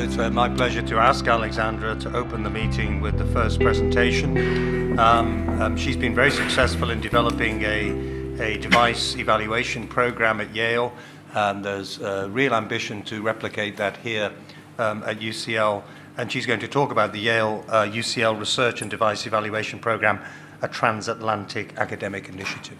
it's uh, my pleasure to ask Alexandra to open the meeting with the first presentation. Um, um, she's been very successful in developing a, a device evaluation program at Yale, and there's a real ambition to replicate that here um, at UCL. And she's going to talk about the Yale uh, UCL Research and Device Evaluation Program, a transatlantic academic initiative.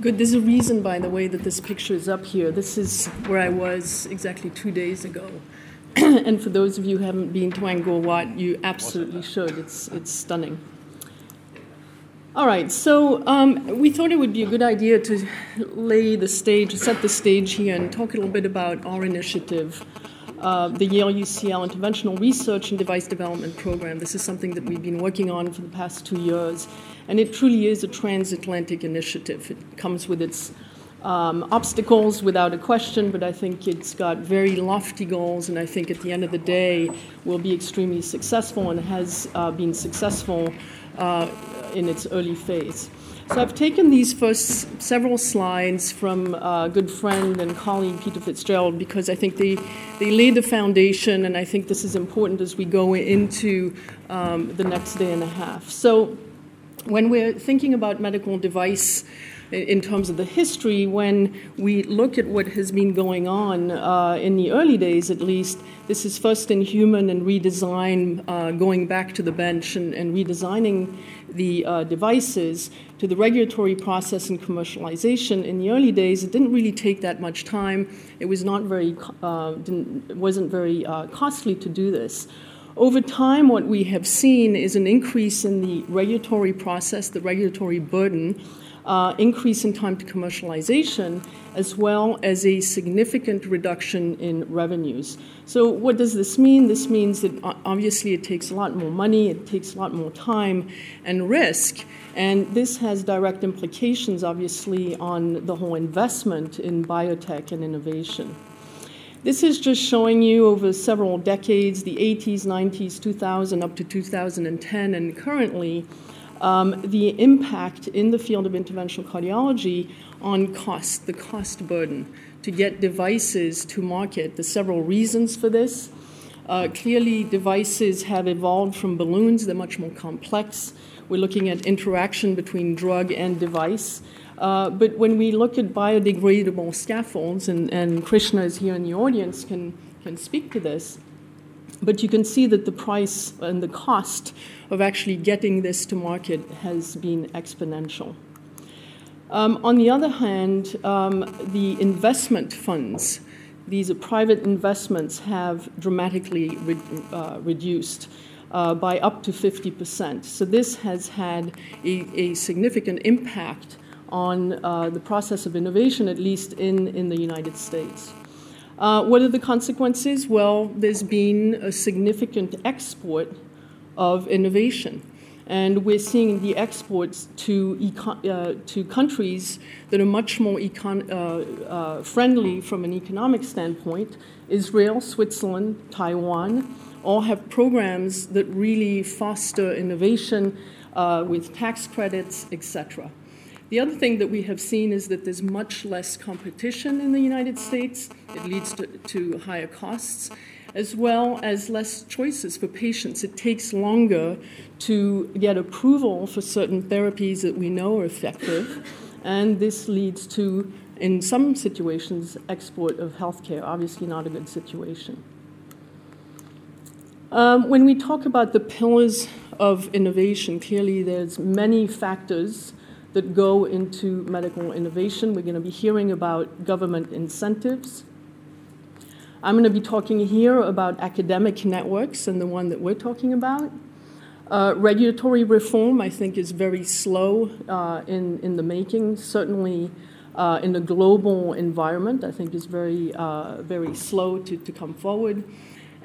Good. There's a reason, by the way, that this picture is up here. This is where I was exactly two days ago. and for those of you who haven't been to Angkor Wat, you absolutely should. It's, it's stunning. All right, so um, we thought it would be a good idea to lay the stage, set the stage here, and talk a little bit about our initiative, uh, the Yale UCL Interventional Research and Device Development Program. This is something that we've been working on for the past two years, and it truly is a transatlantic initiative. It comes with its um, obstacles without a question, but I think it's got very lofty goals, and I think at the end of the day will be extremely successful and has uh, been successful uh, in its early phase. So I've taken these first several slides from a good friend and colleague Peter Fitzgerald because I think they, they lay the foundation, and I think this is important as we go into um, the next day and a half. So when we're thinking about medical device in terms of the history, when we look at what has been going on uh, in the early days, at least, this is first in human and redesign, uh, going back to the bench and, and redesigning the uh, devices to the regulatory process and commercialization. In the early days, it didn't really take that much time. It was not very, uh, wasn't very uh, costly to do this. Over time, what we have seen is an increase in the regulatory process, the regulatory burden, uh, increase in time to commercialization, as well as a significant reduction in revenues. So, what does this mean? This means that obviously it takes a lot more money, it takes a lot more time and risk, and this has direct implications, obviously, on the whole investment in biotech and innovation. This is just showing you over several decades, the 80s, 90s, 2000, up to 2010, and currently um, the impact in the field of interventional cardiology on cost, the cost burden to get devices to market. There's several reasons for this. Uh, clearly, devices have evolved from balloons, they're much more complex. We're looking at interaction between drug and device. Uh, but when we look at biodegradable scaffolds, and, and Krishna is here in the audience, can, can speak to this, but you can see that the price and the cost of actually getting this to market has been exponential. Um, on the other hand, um, the investment funds, these private investments, have dramatically re- uh, reduced. Uh, by up to 50%. So, this has had a, a significant impact on uh, the process of innovation, at least in, in the United States. Uh, what are the consequences? Well, there's been a significant export of innovation. And we're seeing the exports to, uh, to countries that are much more uh, uh, friendly from an economic standpoint. Israel, Switzerland, Taiwan all have programs that really foster innovation uh, with tax credits, etc. The other thing that we have seen is that there's much less competition in the United States. It leads to, to higher costs as well as less choices for patients. It takes longer to get approval for certain therapies that we know are effective, and this leads to, in some situations, export of healthcare. Obviously, not a good situation. Um, when we talk about the pillars of innovation, clearly there's many factors that go into medical innovation. We're going to be hearing about government incentives, I'm going to be talking here about academic networks and the one that we're talking about. Uh, regulatory reform, I think, is very slow uh, in, in the making. Certainly, uh, in the global environment, I think is very, uh, very slow to, to come forward.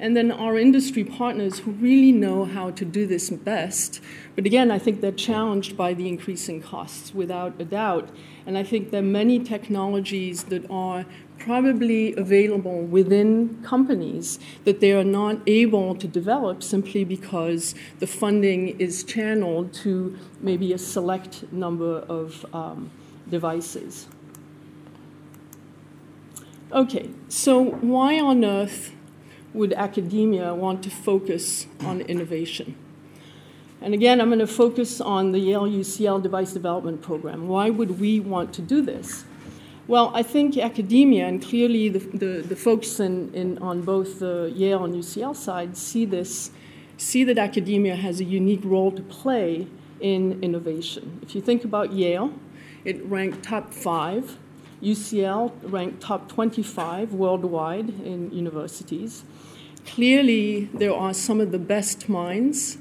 And then our industry partners who really know how to do this best. But again, I think they're challenged by the increasing costs, without a doubt. And I think there are many technologies that are probably available within companies that they are not able to develop simply because the funding is channeled to maybe a select number of um, devices. Okay, so why on earth would academia want to focus on innovation? And again, I'm going to focus on the Yale UCL device development program. Why would we want to do this? Well, I think academia, and clearly the, the, the folks in, in, on both the Yale and UCL side see this, see that academia has a unique role to play in innovation. If you think about Yale, it ranked top five. UCL ranked top 25 worldwide in universities. Clearly, there are some of the best minds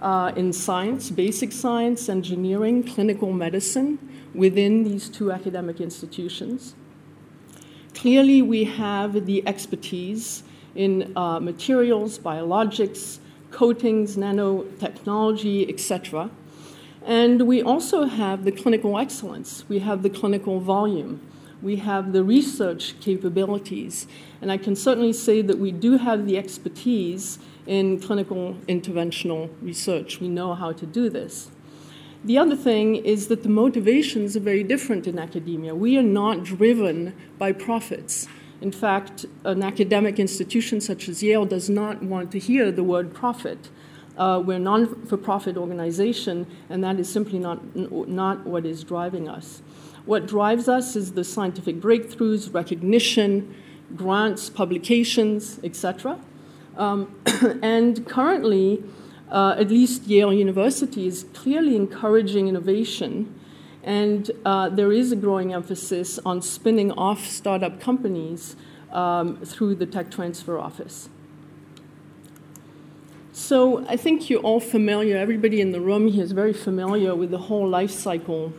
uh, in science, basic science, engineering, clinical medicine within these two academic institutions. Clearly, we have the expertise in uh, materials, biologics, coatings, nanotechnology, etc. And we also have the clinical excellence. We have the clinical volume. We have the research capabilities. And I can certainly say that we do have the expertise in clinical interventional research. We know how to do this. The other thing is that the motivations are very different in academia. We are not driven by profits. In fact, an academic institution such as Yale does not want to hear the word profit. Uh, we're a non for profit organization, and that is simply not, not what is driving us. What drives us is the scientific breakthroughs, recognition, grants, publications, etc. Um, and currently, uh, at least Yale University is clearly encouraging innovation, and uh, there is a growing emphasis on spinning off startup companies um, through the Tech Transfer Office. So I think you're all familiar, everybody in the room here is very familiar with the whole life cycle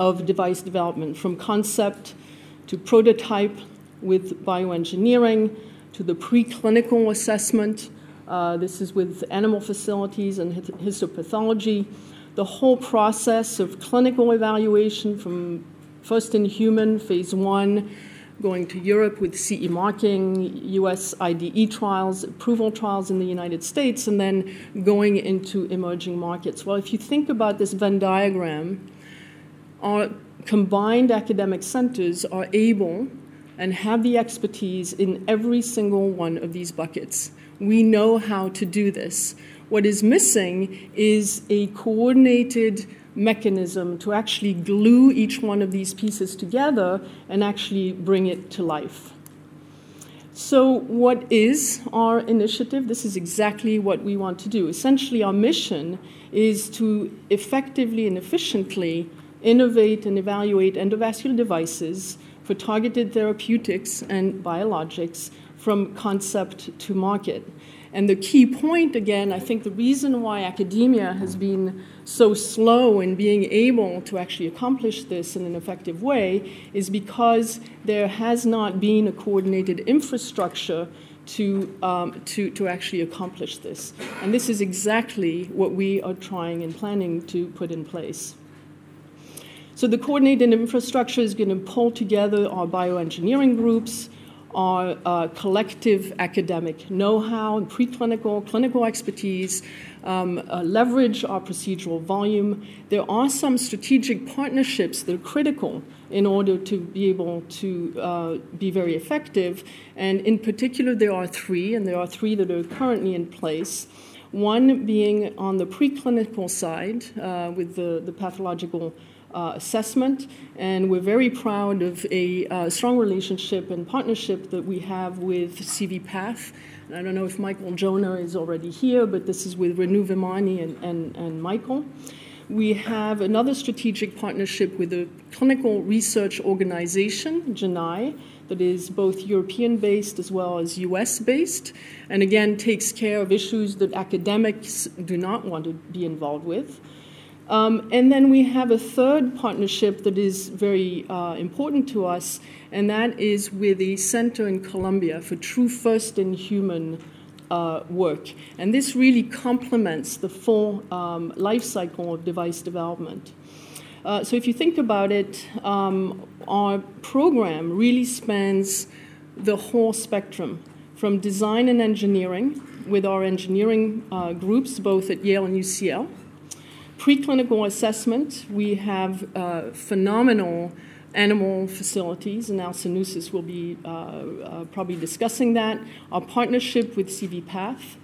of device development, from concept to prototype with bioengineering to the preclinical assessment. Uh, this is with animal facilities and histopathology. The whole process of clinical evaluation from first in human, phase one, going to Europe with CE marking, US IDE trials, approval trials in the United States, and then going into emerging markets. Well, if you think about this Venn diagram, our combined academic centers are able and have the expertise in every single one of these buckets. We know how to do this. What is missing is a coordinated mechanism to actually glue each one of these pieces together and actually bring it to life. So, what is our initiative? This is exactly what we want to do. Essentially, our mission is to effectively and efficiently innovate and evaluate endovascular devices for targeted therapeutics and biologics from concept to market. And the key point, again, I think the reason why academia has been so slow in being able to actually accomplish this in an effective way is because there has not been a coordinated infrastructure to, um, to, to actually accomplish this. And this is exactly what we are trying and planning to put in place. So the coordinated infrastructure is going to pull together our bioengineering groups, our uh, collective academic know how and preclinical, clinical expertise, um, uh, leverage our procedural volume. There are some strategic partnerships that are critical in order to be able to uh, be very effective. And in particular, there are three, and there are three that are currently in place. One being on the preclinical side uh, with the, the pathological uh, assessment, and we're very proud of a uh, strong relationship and partnership that we have with CVPath. And I don't know if Michael Joner is already here, but this is with Renu Virmani and, and, and Michael. We have another strategic partnership with a clinical research organization, Genae, that is both European based as well as US based, and again takes care of issues that academics do not want to be involved with. Um, and then we have a third partnership that is very uh, important to us, and that is with the Center in Colombia for True First in Human uh, work. And this really complements the full um, life cycle of device development. Uh, so if you think about it, um, our program really spans the whole spectrum from design and engineering with our engineering uh, groups, both at Yale and UCL Preclinical assessment, we have uh, phenomenal animal facilities, and Alcinousis will be uh, uh, probably discussing that, our partnership with CVPath,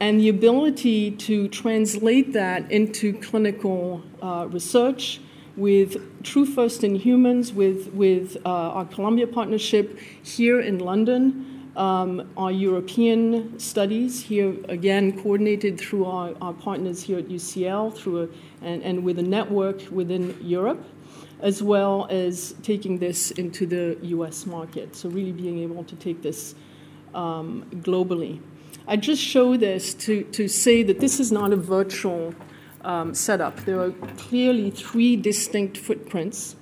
and the ability to translate that into clinical uh, research with True First in Humans, with, with uh, our Columbia partnership here in London, um, our European studies here, again, coordinated through our, our partners here at UCL through a, and, and with a network within Europe, as well as taking this into the US market. So, really being able to take this um, globally. I just show this to, to say that this is not a virtual um, setup. There are clearly three distinct footprints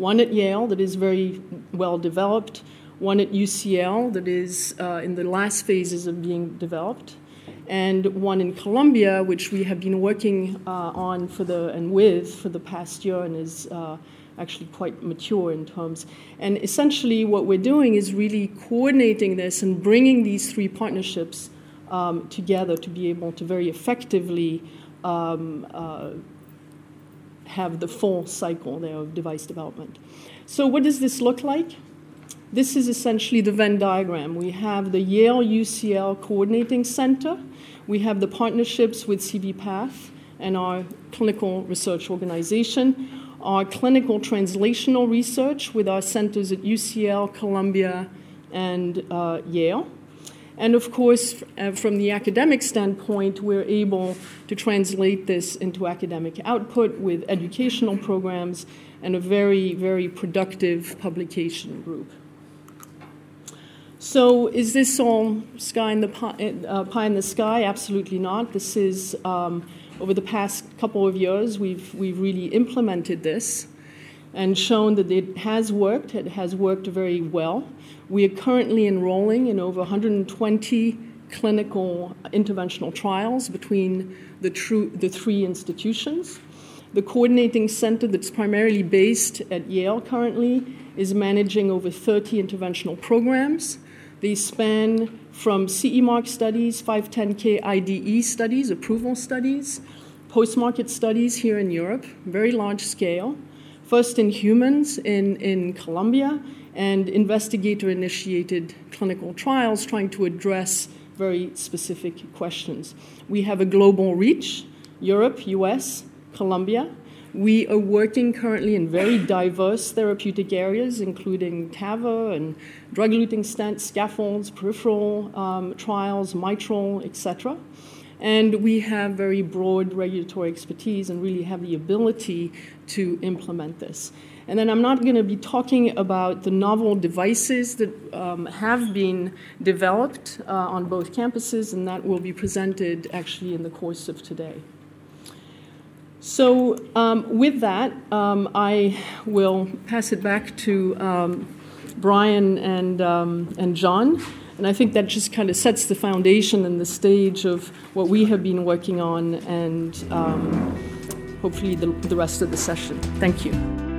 one at Yale that is very well developed one at UCL that is uh, in the last phases of being developed, and one in Colombia, which we have been working uh, on for the and with for the past year and is uh, actually quite mature in terms. And essentially, what we're doing is really coordinating this and bringing these three partnerships um, together to be able to very effectively. Um, uh, have the full cycle there of device development. So, what does this look like? This is essentially the Venn diagram. We have the Yale UCL Coordinating Center, we have the partnerships with CVPath and our clinical research organization, our clinical translational research with our centers at UCL, Columbia, and uh, Yale. And of course, uh, from the academic standpoint, we're able to translate this into academic output with educational programs and a very, very productive publication group. So, is this all sky in the pie, uh, pie in the sky? Absolutely not. This is um, over the past couple of years we've we've really implemented this and shown that it has worked. It has worked very well. We are currently enrolling in over 120 clinical interventional trials between the, the three institutions. The coordinating center, that's primarily based at Yale currently, is managing over 30 interventional programs. They span from CE mark studies, 510K IDE studies, approval studies, post market studies here in Europe, very large scale, first in humans in, in Columbia, and investigator initiated clinical trials trying to address very specific questions. We have a global reach Europe, US, Columbia, we are working currently in very diverse therapeutic areas, including TAVR and drug eluting stents, scaffolds, peripheral um, trials, mitral, etc. And we have very broad regulatory expertise and really have the ability to implement this. And then I'm not going to be talking about the novel devices that um, have been developed uh, on both campuses, and that will be presented actually in the course of today. So, um, with that, um, I will pass it back to um, Brian and, um, and John. And I think that just kind of sets the foundation and the stage of what we have been working on and um, hopefully the, the rest of the session. Thank you.